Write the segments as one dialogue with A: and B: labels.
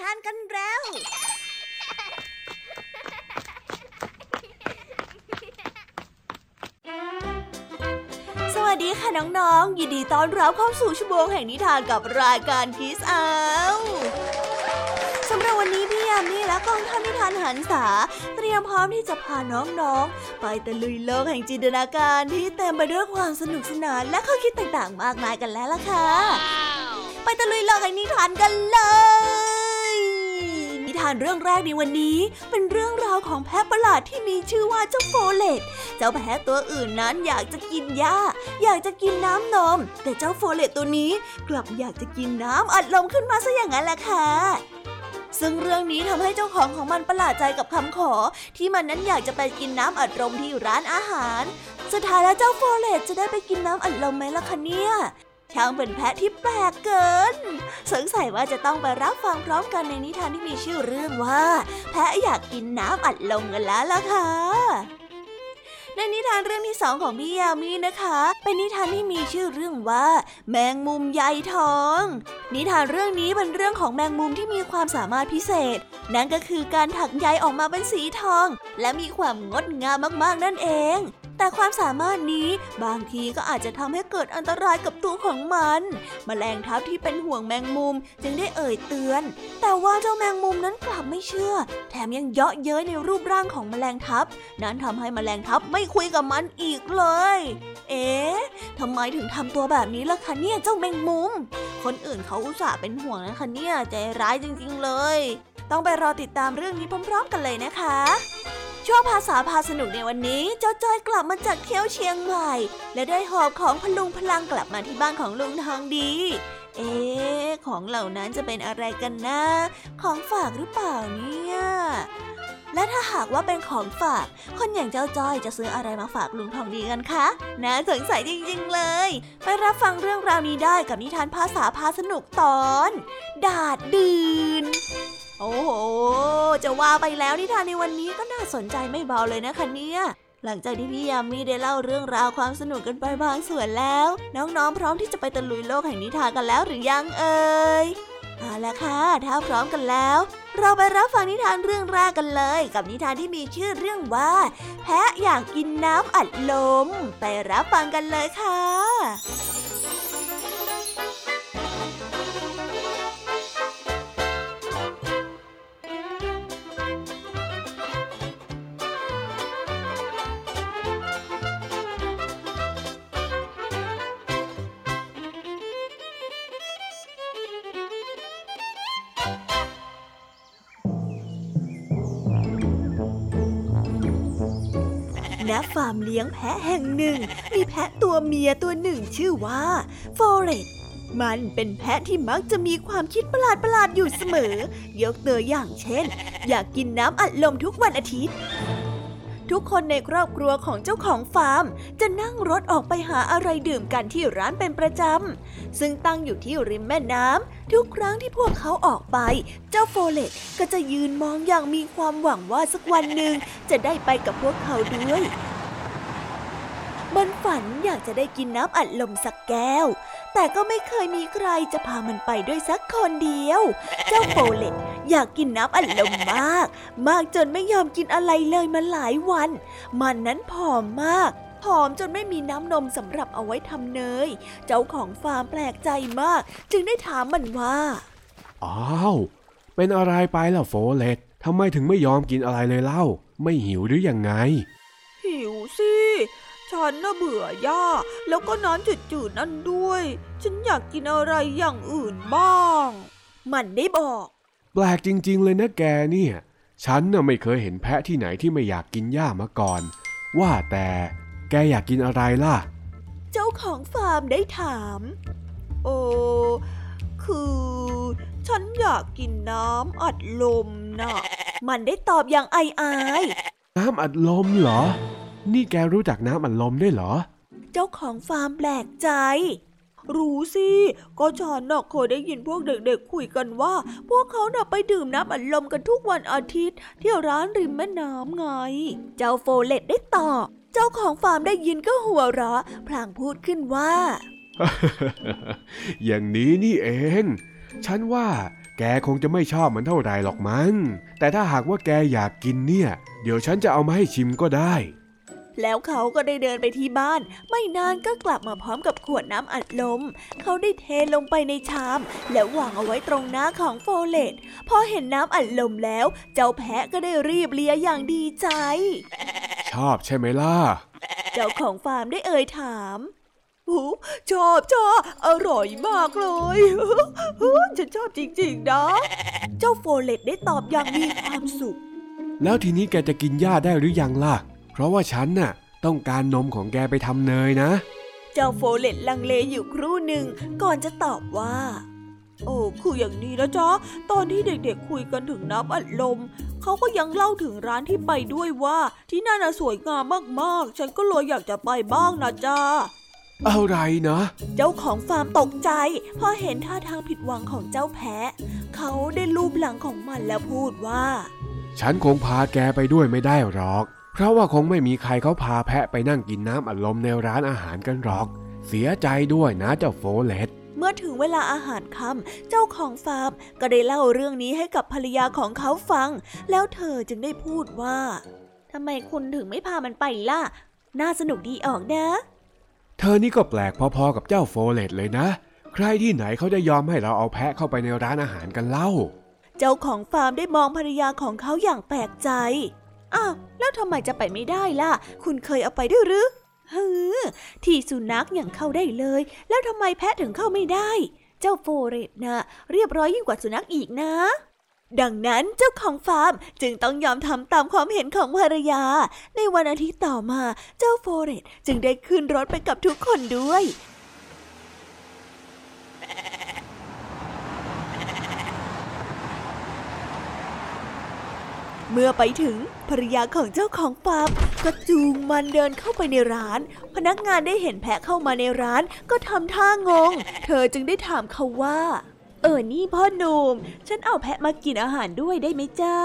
A: ทานกันแล้ว สวัสดีค่ะน้องๆ ยินดีต้อนรับเข้าสู่ชั่วโมงแห่งนิทานกับรายการคิสเอาสำหรับวันนี้พี่ยามีและกองทัพนิทานหันษาเตรียมพร้อมที่จะพาน้องๆ ไปตะลุยโลกแห่งจินตนาการที่เต็มไปด้วยความสนุกสนานและข้อคิดต่างๆ มากมายกันแล้วล่ะค่ะ ไปตะลุยโลกแห่งนิทานกันเลย นิทานเรื่องแรกในวันนี้ เป็นเรื่องราวของแพะประหลาดที่มีชื่อว่าเจ้าโฟเลต เจ้าแพะตัวอื่นนั้นอยากจะกินหญ้า อยากจะกินน้ำนม แต่เจ้าโฟเลตตัวนี้กลับอยากจะกินน้ำอัดลมขึ้นมาซะอย่างนั้นแหละค่ะซึ่งเรื่องนี้ทำให้เจ้าของของมันประหลาดใจกับคำขอ ที่มันนั้นอยากจะไปกินน้ำอัดลมที่ร้านอาหาร สุดท้ายแล้วเจ้าโฟเลตจะได้ไปกินน้ำอัดลมไหมล่ะคะเนี่ย ช่างเป็นแพะที่แปลกเกิน สงสัยว่าจะต้องไปรับฟังพร้อมกันในนิทานที่มีชื่อเรื่องว่า แพะอยากกินน้ำอัดลมกันแล้วล่ะค่ะในนิทานเรื่องที่สองของพี่ยามีนะคะ เป็นนิทานที่มีชื่อเรื่องว่า แมงมุมใยทอง นิทานเรื่องนี้เป็นเรื่องของแมงมุมที่มีความสามารถพิเศษ นั่นก็คือการถักใยออกมาเป็นสีทอง และมีความงดงามมากๆนั่นเอง แต่ความสามารถนี้บางทีก็อาจจะทำให้เกิดอันตรายกับตัวของมันมแมลงทับที่เป็นห่วงแมงมุมจึงได้เอ่ยเตือน แต่ว่าเจ้าแมงมุมนั้นกลับไม่เชื่อ แถมยังเยาะเย้ยในรูปร่างของแมลงทับ นั้นทำให้แมลงทับไม่คุยกับมันอีกเลย เอ๊ะทำไมถึงทำตัวแบบนี้ล่ะคะเนี่ยเจ้าแมงมุม คนอื่นเขาอุตส่าห์เป็นห่วงนะคะเนี่ยใจร้ายจริงๆเลย ต้องไปรอติดตามเรื่องนี้พร้อม ๆ กันเลยนะคะ ช่วงภาษาพาสนุกในวันนี้เจ้าจ้อยกลับมาจากเที่ยวเชียงใหม่ และได้หอบของพลุงพลังกลับมาที่บ้านของลุงทองดี เอ๊ะของเหล่านั้นจะเป็นอะไรกันนะ ของฝากหรือเปล่าเนี่ย และถ้าหากว่าเป็นของฝาก คนอย่างเจ้าจ้อยจะซื้ออะไรมาฝากลุงทองดีกันคะน่าสงสัยจริงๆเลย ไปรับฟังเรื่องราวนี้ได้กับนิทานภาษาพาสนุกตอน ดาดดืน โอ้โห จะว่าไปแล้วนิทานในวันนี้ก็น่าสนใจไม่เบาเลยนะคะเนี่ย หลังจากที่พี่ยามีได้เล่าเรื่องราวความสนุกกันไปบางส่วนแล้ว น้องๆ พร้อมที่จะไปตะลุยโลกแห่งนิทานกันแล้วหรือยังเอ่ยเอาละค่ะ ถ้าพร้อมกันแล้ว เราไปรับฟังนิทานเรื่องแรกกันเลย กับนิทานที่มีชื่อเรื่องว่า แพะอยากกินน้ำอัดลม ไปรับฟังกันเลยค่ะฟาร์มเลี้ยงแพะแห่งหนึ่ง มีแพะตัวเมียตัวหนึ่งชื่อว่าโฟเลตมันเป็นแพะที่มักจะมีความคิดประหลาดประหลาดๆอยู่เสมอ ยกตัวอย่างเช่น อยากกินน้ำอัดลมทุกวันอาทิตย์ ทุกคนในครอบครัวของเจ้าของฟาร์ม จะนั่งรถออกไปหาอะไรดื่มกันที่ร้านเป็นประจำ ซึ่งตั้งอยู่ที่ริมแม่น้ำ ทุกครั้งที่พวกเขาออกไป เจ้าโฟเลตก็จะยืนมองอย่างมีความหวังว่าสักวันหนึ่งจะได้ไปกับพวกเขาด้วย มันฝันอยากจะได้กินน้ำอัดลมสักแก้ว แต่ก็ไม่เคยมีใครจะพามันไปด้วยสักคนเดียว เจ้าโฟเลตอยากกินน้ำอัดลมมาก มากจนไม่ยอมกินอะไรเลยมาหลายวัน มันนั้นผอมมากผอมจนไม่มีน้ำนมสำหรับเอาไว้ทำเนย เจ้าของฟาร์มแปลกใจมาก จึงได้ถามมันว่า
B: อ้าว เป็นอะไรไปล่ะโฟเลตทำไมถึงไม่ยอมกินอะไรเลยเล่า ไม่หิวหรือยังไง
A: หิวสิ ฉันน่ะเบื่อหญ้าแล้วก็น้ำจืดๆนั่นด้วย ฉันอยากกินอะไรอย่างอื่นบ้าง มันได้บอก
B: แปลกจริง ๆ เลยนะแกเนี่ย ฉันน่ะไม่เคยเห็นแพะที่ไหนที่ไม่อยากกินหญ้ามาก่อน ว่าแต่แกอยากกินอะไรล่ะ
A: เจ้าของฟาร์มได้ถาม โอ้คือ ฉันอยากกินน้ำอัดลมน่ะ มันได้ตอบอย่างอายอาย
B: น้ำอัดลมเหรอ นี่แกรู้จักน้ำอัดลมด้วยเหรอ
A: เจ้าของฟาร์มแปลกใจ รู้สิ ก็ฉันน่ะเคยได้ยินพวกเด็กๆคุยกันว่า พวกเขาน่ะไปดื่มน้ำอัดลมกันทุกวันอาทิตย์ ที่ร้านริมแม่น้ำไง เจ้าโฟเลตได้ตอบเจ้าของฟาร์มได้ยินก็หัวเราะพลางพูดขึ้นว่า
B: อย่างนี้นี่เอง ฉันว่าแกคงจะไม่ชอบมันเท่าไหร่หรอกมั้ง แต่ถ้าหากว่าแกอยากกินเนี่ย เดี๋ยวฉันจะเอามาให้ชิมก็ได้
A: แล้วเขาก็ได้เดินไปที่บ้าน ไม่นานก็กลับมาพร้อมกับขวดน้ำอัดลม เขาได้เทลงไปในชาม แล้ววางเอาไว้ตรงหน้าของโฟเลตพอเห็นน้ำอัดลมแล้ว เจ้าแพะก็ได้รีบเลียอย่างดีใจ
B: ชอบใช่ไหมล่ะ
A: เจ้าของฟาร์มได้เอ่ยถามหูชอบชอบอร่อยมากเลยฉันชอบจริง ๆ นะ เจ้าโฟเลตได้ตอบอย่างมีความสุข
B: แล้วทีนี้แกจะกินหญ้าได้หรือยังล่ะ เพราะว่าฉันน่ะต้องการนมของแกไปทำเนยนะ
A: เจ้าโฟเลตลังเลอยู่ครู่หนึ่งก่อนจะตอบว่า โอ้คืออย่างนี้นะจ๊ะ ตอนที่เด็กๆคุยกันถึงน้ำอัดลม เขาก็ยังเล่าถึงร้านที่ไปด้วยว่า ที่นั่นน่ะสวยงามมากๆ ฉันก็เลยอยากจะไปบ้างนะจ๊ะ
B: อะไรนะ
A: เจ้าของฟาร์มตกใจพอเห็นท่าทางผิดหวังของเจ้าแพะ เขาได้ลูบหลังของมันแล้วพูดว่า
B: ฉันคงพาแกไปด้วยไม่ได้หรอก เพราะว่าคงไม่มีใครเขาพาแพะไปนั่งกินน้ำอัดลมในร้านอาหารกันหรอก เสียใจด้วยนะเจ้าโฟเลต
A: เมื่อถึงเวลาอาหารค่ำเจ้าของฟาร์มก็ได้เล่าเรื่องนี้ให้กับภรรยาของเขาฟัง แล้วเธอจึงได้พูดว่าทำไมคุณถึงไม่พามันไปล่ะ น่าสนุกดีออกนะ
B: เธอนี่ก็แปลกพอๆกับเจ้าโฟเลตเลยนะ ใครที่ไหนเขาจะยอมให้เราเอาแพะเข้าไปในร้านอาหารกันเล่า
A: เจ้าของฟาร์มได้มองภรรยาของเขาอย่างแปลกใจ อ้าวแล้วทำไมจะไปไม่ได้ล่ะ คุณเคยเอาไปด้วยหรือฮือที่สุนัขย่างเข้าได้เลย แล้วทำไมแพะถึงเข้าไม่ได้ เจ้าโฟเรตนะเรียบร้อยยิ่งกว่าสุนัขอีกนะดังนั้นเจ้าของฟาร์มจึงต้องยอมทำตามความเห็นของภรรยา ในวันอาทิตย์ต่อมาเจ้าโฟเรตจึงได้ขึ้นรถไปกับทุกคนด้วย เมื่อไปถึงภรรยาของเจ้าของฟาร์มก็จูงมันเดินเข้าไปในร้าน พนักงานได้เห็นแพะเข้ามาในร้านก็ทำท่างง เธอจึงได้ถามเขาว่า เออนี่พ่อหนุ่มฉันเอาแพะมากินอาหารด้วยได้ไหมจ๊ะ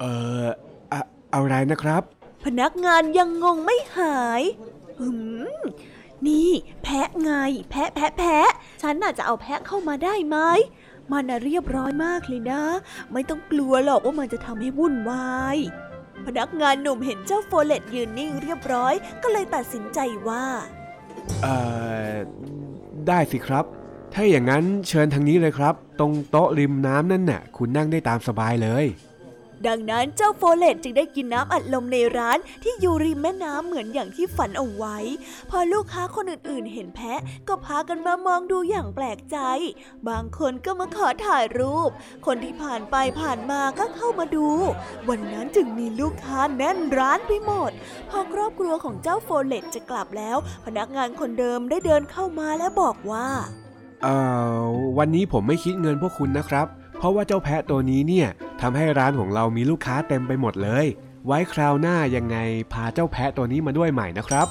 B: เอออะอะไรนะครับ
A: พนักงานยังงงไม่หายหืมนี่ แพะไง แพะแพะแพะฉันน่ะจะเอาแพะเข้ามาได้ไหม มันน่ะเรียบร้อยมากเลยนะ ไม่ต้องกลัวหรอกว่ามันจะทำให้วุ่นวายพนักงานหนุ่มเห็นเจ้าโฟเลตยืนนิ่งเรียบร้อย ก็เลยตัดสินใจว่า
B: เอ่อ ได้สิครับ ถ้าอย่างนั้นเชิญทางนี้เลยครับ ตรงโต๊ะริมน้ำนั่นน่ะ คุณนั่งได้ตามสบายเลย
A: ดังนั้นเจ้าโฟเลตจึงได้กินน้ำอัดลมในร้านที่อยู่ริมแม่น้ำเหมือนอย่างที่ฝันเอาไว้ พอลูกค้าคนอื่นๆ เห็นแพะก็พากันมามองดูอย่างแปลกใจ บางคนก็มาขอถ่ายรูป คนที่ผ่านไปผ่านมาก็เข้ามาดู วันนั้นจึงมีลูกค้าแน่นร้านไปหมด พอครอบครัวของเจ้าโฟเลตจะกลับแล้ว พนักงานคนเดิมได้เดินเข้ามาและบอกว่า
B: เอ่อวันนี้ผมไม่คิดเงินพวกคุณนะครับ เพราะว่าเจ้าแพะตัวนี้เนี่ยทำให้ร้านของเรามีลูกค้าเต็มไปหมดเลย ไว้คราวหน้ายังไงพาเจ้าแพะตัวนี้มาด้วยใหม่นะครับ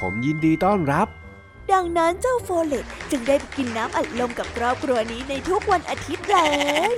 B: ผมยินดีต้อนรับ
A: ดังนั้นเจ้าโฟเลตจึงได้กินน้ำอัดลมกับครอบครัวนี้ในทุกวันอาทิตย์เลย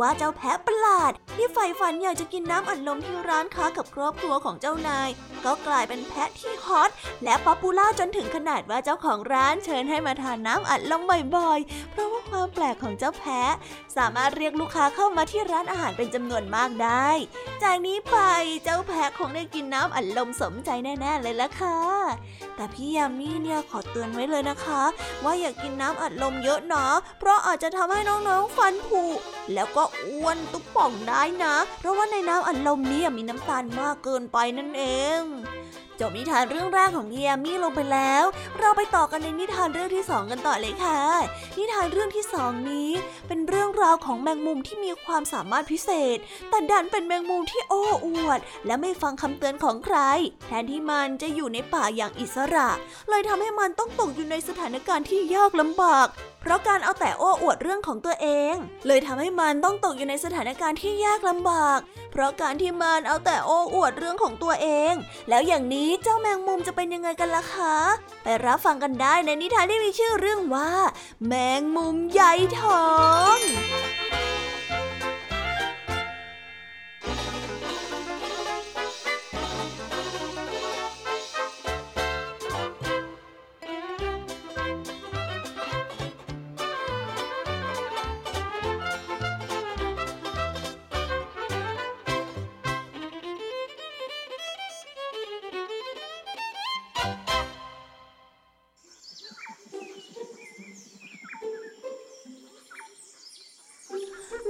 A: ว่าเจ้าแพะประหลาด ที่ใฝ่ฝันอยากจะกินน้ำอัดลมที่ร้านค้ากับครอบครัวของเจ้านาย ก็กลายเป็นแพะที่ hot และ popular จนถึงขนาดว่าเจ้าของร้านเชิญให้มาทานน้ำอัดลมบ่อยๆ เพราะว่าความแปลกของเจ้าแพะ สามารถเรียกลูกค้าเข้ามาที่ร้านอาหารเป็นจำนวนมากได้ จากนี้ไปเจ้าแพะคงได้กินน้ำอัดลมสมใจแน่ๆเลยละค่ะ แต่พี่ยามีเนี่ยขอเตือนไว้เลยนะคะ ว่าอย่ากกินน้ำอัดลมเยอะนะเพราะอาจจะทำให้น้องๆฟันผุแล้วก็อ้วนตุ๊บป่องได้นะ เพราะว่าในน้ำอัดลมเนี่ยมีน้ำตาลมากเกินไปนั่นเอง嗯。 จบนิทานเรื่องแรกของพี่ยามี่ลงไปแล้ว เราไปต่อกันในนิทานเรื่องที่สองกันต่อเลยค่ะ นิทานเรื่องที่สองนี้ เป็นเรื่องราวของแมงมุมที่มีความสามารถพิเศษ แต่ดันเป็นแมงมุมที่โอ้อวด และไม่ฟังคำเตือนของใคร แทนที่มันจะอยู่ในป่าอย่างอิสระ เลยทำให้มันต้องตกอยู่ในสถานการณ์ที่ยากลำบากเพราะการเอาแต่โอ้อวดเรื่องของตัวเอง เลยทำให้มันต้องตกอยู่ในสถานการณ์ที่ยากลำบาก เพราะการที่มันเอาแต่โอ้อวดเรื่องของตัวเอง แล้วอย่างนี้เจ้าแมงมุมจะเป็นยังไงกันล่ะคะ ไปรับฟังกันได้ในนิทานที่มีชื่อเรื่องว่า แมงมุมใหญ่ทอง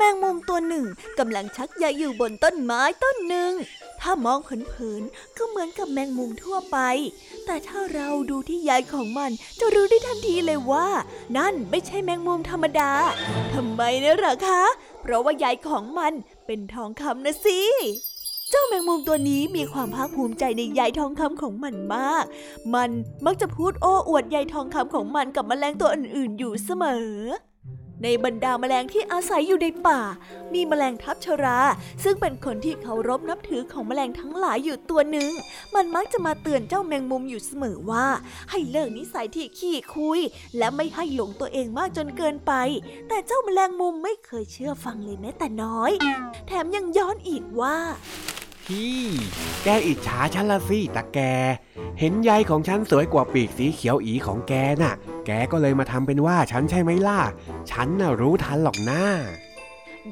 A: แมงมุมตัวหนึ่งกำลังชักใยอยู่บนต้นไม้ต้นหนึ่ง ถ้ามองเผินๆก็เหมือนกับแมงมุมทั่วไป แต่ถ้าเราดูที่ใยของมันจะรู้ได้ทันทีเลยว่า นั่นไม่ใช่แมงมุมธรรมดาทำไมนะหรอคะ เพราะว่าใยของมันเป็นทองคำนะสิเจ้าแมงมุมตัวนี้มีความภาคภูมิใจในใยทองคำของมันมาก มันมักจะพูดโอ้อวดใยทองคำของมันกับแมลงตัวอื่นๆอยู่เสมอ ในบรรดาแมลงที่อาศัยอยู่ในป่า มีแมลงทับชรา ซึ่งเป็นคนที่เคารพนับถือของแมลงทั้งหลายอยู่ตัวหนึ่ง มันมักจะมาเตือนเจ้าแมงมุมอยู่เสมอว่า ให้เลิกนิสัยที่ขี้คุย และไม่ให้หลงตัวเองมากจนเกินไป แต่เจ้าแมลงมุมไม่เคยเชื่อฟังเลยแม้แต่น้อย แถมยังย้อนอีกว่า
B: พี่ แกอิจฉาฉันละสิตาแก เห็นใยของฉันสวยกว่าปีกสีเขียวอีของแกน่ะ แกก็เลยมาทำเป็นว่าฉันใช่ไหมล่ะ ฉันน่ะรู้ทันหรอกนะ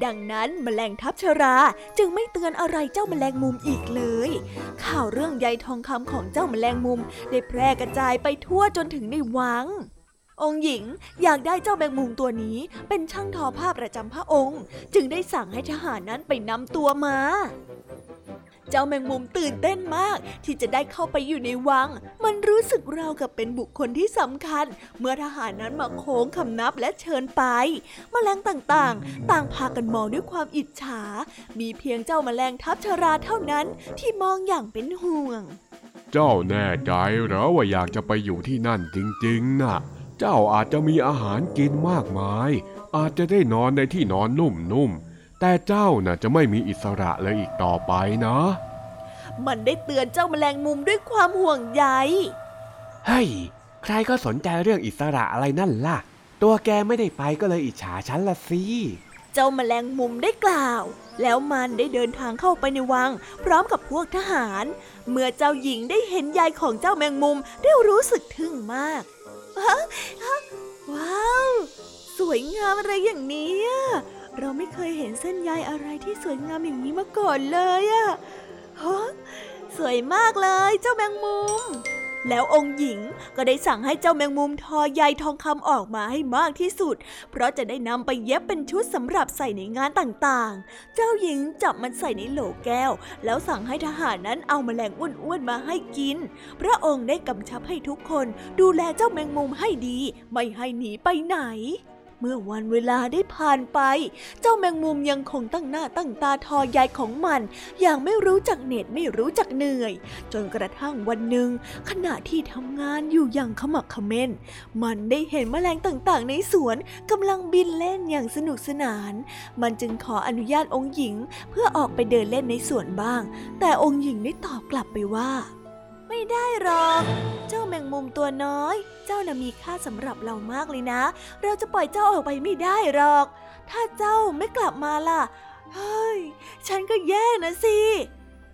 A: ดังนั้นแมลงทับชราจึงไม่เตือนอะไรเจ้าแมลงมุมอีกเลย ข่าวเรื่องใยทองคำของเจ้าแมลงมุมได้แพร่กระจายไปทั่วจนถึงในวัง องค์หญิงอยากได้เจ้าแมงมุมตัวนี้เป็นช่างทอผ้าประจำพระองค์ จึงได้สั่งให้ทหารนั้นไปนำตัวมา เจ้าแมงมุมตื่นเต้นมาก ที่จะได้เข้าไปอยู่ในวัง มันรู้สึกราวกับเป็นบุคคลที่สำคัญ เมื่อทหารนั้นมาโค้งคำนับและเชิญไป แมลงต่างๆ ต่างพากันมองด้วยความอิจฉา มีเพียงเจ้าแมลงทับชราเท่านั้นที่มองอย่างเป็นห่วง
B: เจ้าแน่ใจหรอว่าอยากจะไปอยู่ที่นั่นจริงๆน่ะ เจ้าอาจจะมีอาหารกินมากมาย อาจจะได้นอนในที่นอนนุ่มๆ แต่เจ้าน่ะจะไม่มีอิสระเลยอีกต่อไปนะ
A: มันได้เตือนเจ้าแมลงมุมด้วยความห่วงใย
B: เฮ้ย ใครก็สนใจเรื่องอิสระอะไรนั่นล่ะ ตัวแกไม่ได้ไปก็เลยอิจฉาฉันละสิ
A: เจ้าแมลงมุมได้กล่าว แล้วมันได้เดินทางเข้าไปในวัง พร้อมกับพวกทหาร เมื่อเจ้าหญิงได้เห็นใยของเจ้าแมงมุมได้รู้สึกทึ่งมากฮะฮะว้าว สวยงามอะไรอย่างนี้อะ เราไม่เคยเห็นเส้นใยอะไรที่สวยงามอย่างนี้มาก่อนเลยอะฮะสวยมากเลยเจ้าแมงมุม แล้วองค์หญิงก็ได้สั่งให้เจ้าแมงมุมทอใยทองคำออกมาให้มากที่สุด เพราะจะได้นำไปเย็บเป็นชุดสำหรับใส่ในงานต่างๆ เจ้าหญิงจับมันใส่ในโหลแก้ว แล้วสั่งให้ทหารนั้นเอาแมลงอ้วนๆมาให้กิน พระองค์ได้กำชับให้ทุกคนดูแลเจ้าแมงมุมให้ดี ไม่ให้หนีไปไหน เมื่อวันเวลาได้ผ่านไป เจ้าแมงมุมยังคงตั้งหน้าตั้งตาทอใยของมัน อย่างไม่รู้จักเหน็ดไม่รู้จักเหนื่อย จนกระทั่งวันหนึ่ง ขณะที่ทำงานอยู่อย่างขมักขม้น มันได้เห็นแมลงต่างๆ ในสวนกำลังบินเล่นอย่างสนุกสนาน มันจึงขออนุญาตองค์หญิง เพื่อออกไปเดินเล่นในสวนบ้าง แต่องค์หญิงได้ตอบกลับไปว่า ไม่ได้หรอก เจ้าแมงมุมตัวน้อย เจ้าน่ะมีค่าสำหรับเรามากเลยนะ เราจะปล่อยเจ้าออกไปไม่ได้หรอก ถ้าเจ้าไม่กลับมาล่ะ เฮ้ย ฉันก็แย่นะสิ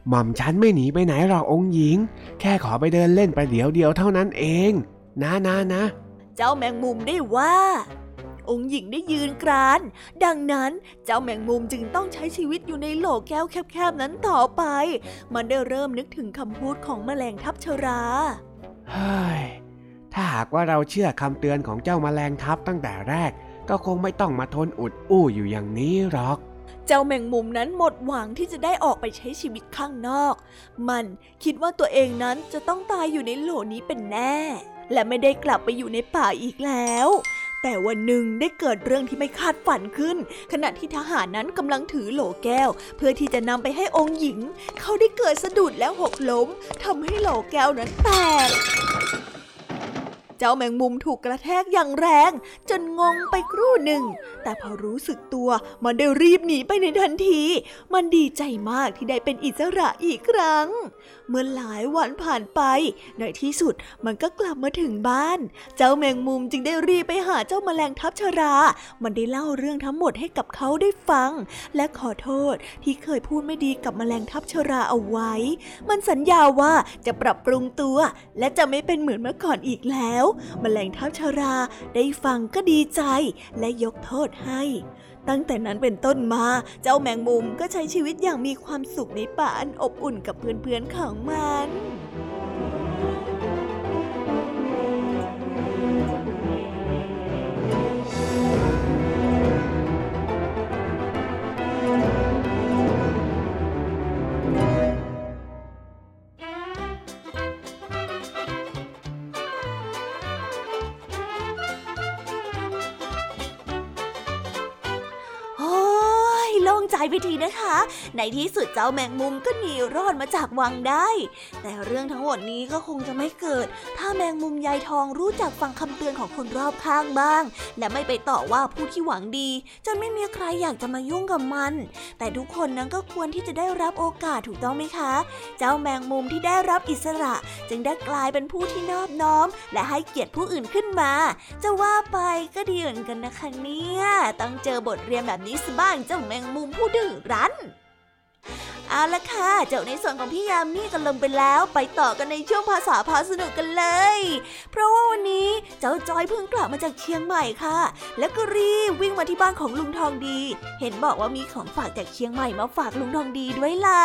B: หม่อมฉันไม่หนีไปไหนหรอกองค์หญิง แค่ขอไปเดินเล่นไปเดี๋ยวเดียวเท่านั้นเอง นะนะนะ
A: เจ้าแมงมุมได้ว่า องค์หญิงได้ยืนกราน ดังนั้นเจ้าแมงมุมจึงต้องใช้ชีวิตอยู่ในโหลแก้วแคบๆนั้นต่อไป มันได้เริ่มนึกถึงคำพูดของแมลงทับชรา
B: เฮ้ยถ้าหากว่าเราเชื่อคำเตือนของเจ้ามาแมลงทับตั้งแต่แรก ก็คงไม่ต้องมาทนอุดอู้อยู่อย่างนี้หรอก
A: เจ้าแมงมุมนั้นหมดหวังที่จะได้ออกไปใช้ชีวิตข้างนอก มันคิดว่าตัวเองนั้นจะต้องตายอยู่ในโหลนี้เป็นแน่ และไม่ได้กลับไปอยู่ในป่าอีกแล้ว แต่วันหนึ่งได้เกิดเรื่องที่ไม่คาดฝันขึ้น ขณะที่ทหารนั้นกำลังถือโหลแก้ว เพื่อที่จะนำไปให้องค์หญิง เขาได้เกิดสะดุดแล้วหกล้มทำให้โหลแก้วนั้นแตก เจ้าแมงมุมถูกกระแทกอย่างแรง จนงงไปครู่หนึ่ง แต่พอรู้สึกตัวมันได้รีบหนีไปในทันที มันดีใจมากที่ได้เป็นอิสระอีกครั้ง เมื่อหลายวันผ่านไป ในที่สุดมันก็กลับมาถึงบ้าน เจ้าแมงมุมจึงได้รีบไปหาเจ้าแมลงทับชรา มันได้เล่าเรื่องทั้งหมดให้กับเขาได้ฟัง และขอโทษที่เคยพูดไม่ดีกับแมลงทับชราเอาไว้ มันสัญญาว่าจะปรับปรุงตัว และจะไม่เป็นเหมือนเมื่อก่อนอีกแล้วแมลงทับชราได้ฟังก็ดีใจและยกโทษให้ ตั้งแต่นั้นเป็นต้นมาเจ้าแมงมุมก็ใช้ชีวิตอย่างมีความสุขในป่าอันอบอุ่นกับเพื่อนๆของมัน ในที่สุดเจ้าแมงมุมก็หนีรอดมาจากวังได้ แต่เรื่องทั้งหมดนี้ก็คงจะไม่เกิด ถ้าแมงมุมยายทองรู้จักฟังคำเตือนของคนรอบข้างบ้าง และไม่ไปต่อว่าผู้ที่หวังดี จนไม่มีใครอยากจะมายุ่งกับมัน แต่ทุกคนนั้นก็ควรที่จะได้รับโอกาสถูกต้องไหมคะ เจ้าแมงมุมที่ได้รับอิสระ จึงได้กลายเป็นผู้ที่นอบน้อม และให้เกียรติผู้อื่นขึ้นมา จะว่าไปก็ดีเหมือนกันนะคะเนี่ย ต้องเจอบทเรียนแบบนี้สบ้างเจ้าแมงมุมผู้ดื้อรั้น เอาละค่ะจบในส่วนของพี่ยามีกันลงไปแล้วไปต่อกันในช่วงภาษาพาสนุกกันเลย เพราะว่าวันนี้เจ้าจอยเพิ่งกลับมาจากเชียงใหม่ค่ะ แล้วก็รีบวิ่งมาที่บ้านของลุงทองดี เห็นบอกว่ามีของฝากจากเชียงใหม่มาฝากลุงทองดีด้วยล่ะ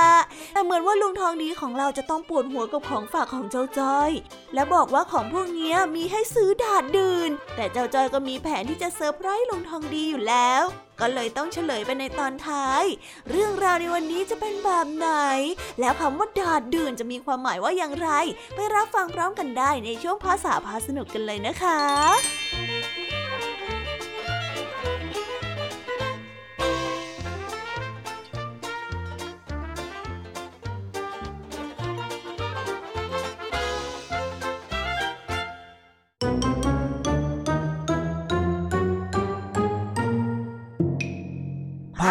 A: แต่เหมือนว่าลุงทองดีของเราจะต้องปวดหัวกับของฝากของเจ้าจอย และบอกว่าของพวกนี้มีให้ซื้อดาดดื่นแต่เจ้าจอยก็มีแผนที่จะเซอร์ไพรส์ลุงทองดีอยู่แล้ว ก็เลยต้องเฉลยไปในตอนท้าย เรื่องราวในวันนี้จะเป็นแบบไหน แล้วคำว่าดาดดื่นจะมีความหมายว่าอย่างไร ไปรับฟังพร้อมกันได้ในช่วงภาษาพาสนุกกันเลยนะคะ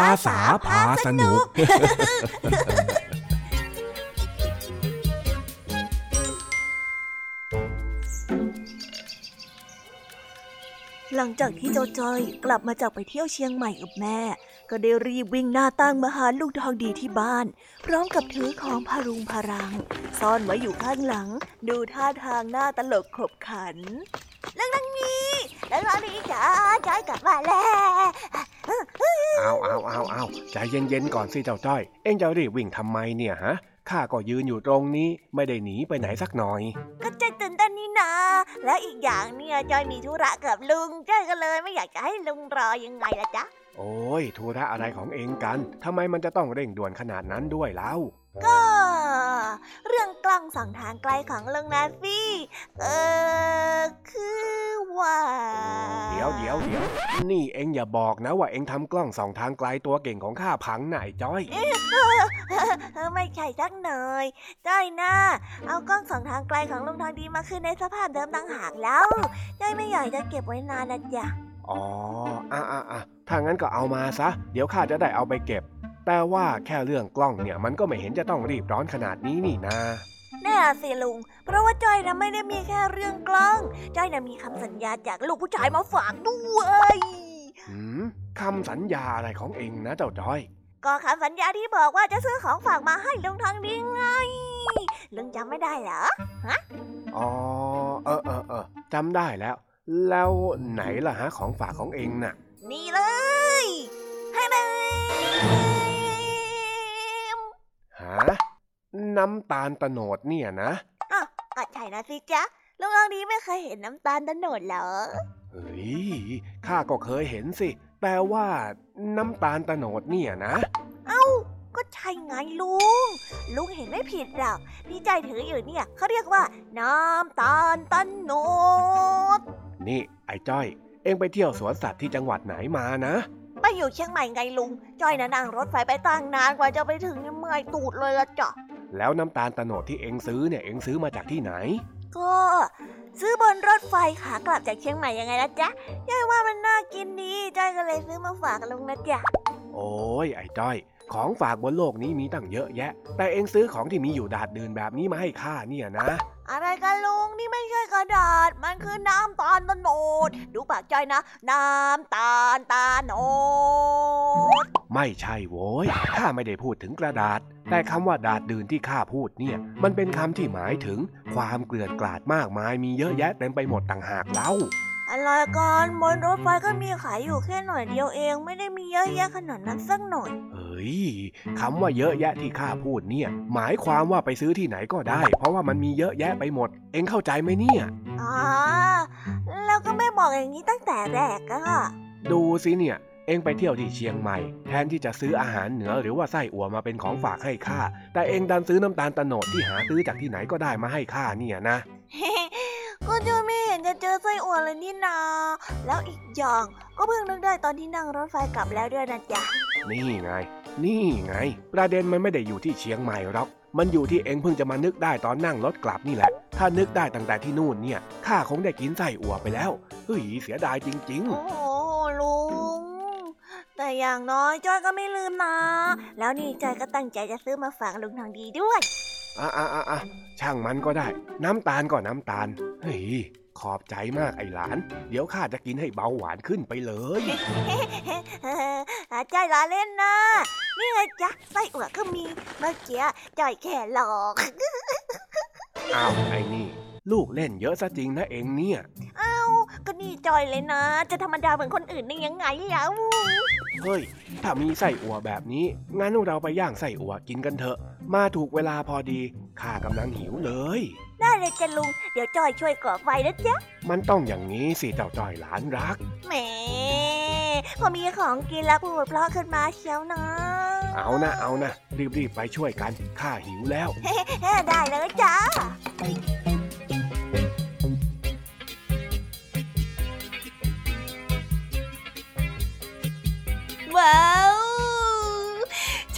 A: า
B: ษาพาสนุก
A: หลังจากที่เจ้าจ้อยกลับมาจากไปเที่ยวเชียงใหม่กับแม่ ก็ได้รีบวิ่งหน้าตั้งมาหาลูกทองดีที่บ้าน พร้อมกับถือของพารุงพารัง ซ่อนไว้อยู่ข้างหลัง ดูท่าทางหน้าตลกขบขันเรื่องนังนี้เรื่องนังนี้จ้าจ้อยกลับมาแล้ว
B: เอาเอาเอาเอาใจเย็นๆก่อนสิเจ้าจ้อย เอ็งจะรีบวิ่งทำไมเนี่ยฮะข้าก็ยืนอยู่ตรงนี้ไม่ได้หนีไปไหนสักหน่อย
A: ก็ใจตื่นเต้นนี่นา และอีกอย่างเนี่ยจอยมีธุระกับลุงจ้อยก็เลยไม่อยากจะให้ลุงรอยังไงล่ะจ๊ะ
B: โอ้ยธุระอะไรของเอ็งกันทำไมมันจะต้องเร่งด่วนขนาดนั้นด้วยเล่า
A: ก็ เรื่องกล้องส่องทางไกลของลุงนาฟี่ เออคือว่า
B: เดี๋ยวเดี๋ยวเดี๋ยวนี่เอ็งอย่าบอกนะว่าเอ็งทำกล้องส่องทางไกลตัวเก่งของข้าพังไหนจ้อย
A: เออไม่ใช่สักหน่อยจ้อยนะเอากล้องส่องทางไกลของลุงทองดีมาคืนในสภาพเดิมต่างหากแล้วจ้อยไม่อยากจะเก็บไว้นานนะจ๊ะ
B: อ๋ออะอะอะถ้างั้นก็เอามาซะ เดี๋ยวข้าจะได้เอาไปเก็บ แต่ว่าแค่เรื่องกล้องเนี่ยมันก็ไม่เห็นจะต้องรีบร้อนขนาดนี้นี่นา
A: แน่สิลุง เพราะว่าจ้อยนะไม่ได้มีแค่เรื่องกล้อง จ้อยนะมีคำสัญญาจากลูกผู้ชายมาฝากด้วย
B: หืมคำสัญญาอะไรของเองนะเจ้าจ้อย
A: ก็คำสัญญาที่บอกว่าจะซื้อของฝากมาให้ลุงทองดีไง ลุงจำไม่ได้เหรอ
B: อ๋อ เออเออเออจำได้แล้ว แล้วไหนล่ะฮะของฝากของเองน่ะ
A: นี่เลย
B: น้ำตาลตะโนดเนี่ยนะ
A: อ้าวก็ใช่นะสิจ๊ะลุงทองดีไม่เคยเห็นน้ำตาลตะโนดเหรอ
B: เฮ้ยข้าก็เคยเห็นสิแปลว่าน้ำตาลตะโนดเนี่ยนะ
A: เอ้า ก็ใช่ไงลุง ลุงเห็นไม่ผิดหรอกที่ใจถืออยู่เนี่ยเขาเรียกว่า น้ำตาลตะโนด
B: นี่ไอ้จ้อย เอ็งไปเที่ยวสวนสัตว์ที่จังหวัดไหนมานะ
A: ไปอยู่เชียงใหม่ไงลุงจอยนะนั่งรถไฟไปตั้งนานกว่าจะไปถึงเนี่ยเมื่อยตูดเลยละจ้ะ
B: แล้วน้ำตาลตะโนดที่เอ็งซื้อเนี่ยเอ็งซื้อมาจากที่ไหน
A: ก็ซื้อบนรถไฟขากลับจากเชียงใหม่ยังไงล่ะจ๊ะยายว่ามันน่ากินดีจอยก็เลยซื้อมาฝากลุงนะจ๊ะ
B: โอ้ยไอ้จ้อย ของฝากบนโลกนี้มีตั้งเยอะแยะ แต่เอ็งซื้อของที่มีอยู่ดาดดื่นแบบนี้มาให้ข้าเนี่ยนะ
A: อะไรกันลุงนี่ไม่ใช่กระดาษ มันคือน้ำตาลตะโนด ดูปากจอยนะ น้ำตาลตาโนด
B: ไม่ใช่โว้ยข้าไม่ได้พูดถึงกระดาษ แต่คำว่าดาดดื่นที่ข้าพูดเนี่ย มันเป็นคำที่หมายถึง ความเกลื่อนกลาดมากมายมีเยอะแยะเต็มไปหมดต่างหากเล่า
A: อะไรกันบนรถไฟก็มีขายอยู่แค่หน่อยเดียวเอง ไม่ได้มีเยอะแยะขนาดนั้นสักหน่อย
B: เฮ้ยคำว่าเยอะแยะที่ข้าพูดเนี่ย หมายความว่าไปซื้อที่ไหนก็ได้ เพราะว่ามันมีเยอะแยะไปหมด เอ็งเข้าใจไหมเนี่ย
A: อ๋อแล้วก็ไม่บอกอย่างนี้ตั้งแต่แรกอะ
B: ดูสิเนี่ย เอ็งไปเที่ยวที่เชียงใหม่ แทนที่จะซื้ออาหารเหนือหรือว่าไส้อั่วมาเป็นของฝากให้ข้า แต่เอ็งดันซื้อน้ำตาลตะโนดที่หาซื้อจากที่ไหนก็ได้มาให้ข้าเนี่ยนะ
A: ก็จะไม่เห็นจะเจอไส้อั่วเลยนี่นา แล้วอีกอย่างก็เพิ่งนึกได้ตอนที่นั่งรถไฟกลับแล้วด้วยนะจ๊ะ
B: นี่ไง นี่ไง ประเด็นมันไม่ได้อยู่ที่เชียงใหม่หรอก มันอยู่ที่เอ็งเพิ่งจะมานึกได้ตอนนั่งรถกลับนี่แหละ ถ้านึกได้ตั้งแต่ที่นู่นเนี่ยข้าคงได้กินไส้อั่วไปแล้ว เฮ้ยเสียดายจริง
A: โอ้โหลุง แต่อย่างน้อยจ้อยก็ไม่ลืมนะ แล้วนี่จ้อยก็ตั้งใจจะซื้อมาฝากลุงทางดีด้วย
B: ๆอะอะอะอะช่างมันก็ได้ น้ำตาลก็น้ำตาล เฮ้ย ขอบใจมากไอ้หลาน เดี๋ยวข้าจะกินให้เบาหวานขึ้นไปเลย
A: อาจ้อยล้อเล่นนะ นี่ไงจ๊ะไส้อั่วก็มี เมื่อกี้จ้อยแค่หลอก
B: อ้าวไอ้นี่ ลูกเล่นเยอะซะจริงนะเอ็งเนี่ย
A: เอ้า ก็นี่จอยเลยนะ จะธรรมดาเหมือนคนอื่นได้ยังไงแล้ว
B: เฮ้ย ถ้ามีไส้อั่วแบบนี้ งั้นเราไปย่างไส้อั่วกินกันเถอะ มาถูกเวลาพอดี ข้ากำลังหิวเลย
A: ได้เลยจ้ะลุง เดี๋ยวจอยช่วยก่อไฟนะจ๊ะ
B: มันต้องอย่างนี้สิเจ้าจ้อยหลานรัก
A: แหมพอมีของกินแล้วพูดเพราะขึ้นมาเชียวนะ
B: เอานะเอานะรีบๆไปช่วยกัน ข้าหิวแล้ว
A: ได้เลยจ้า ว้าว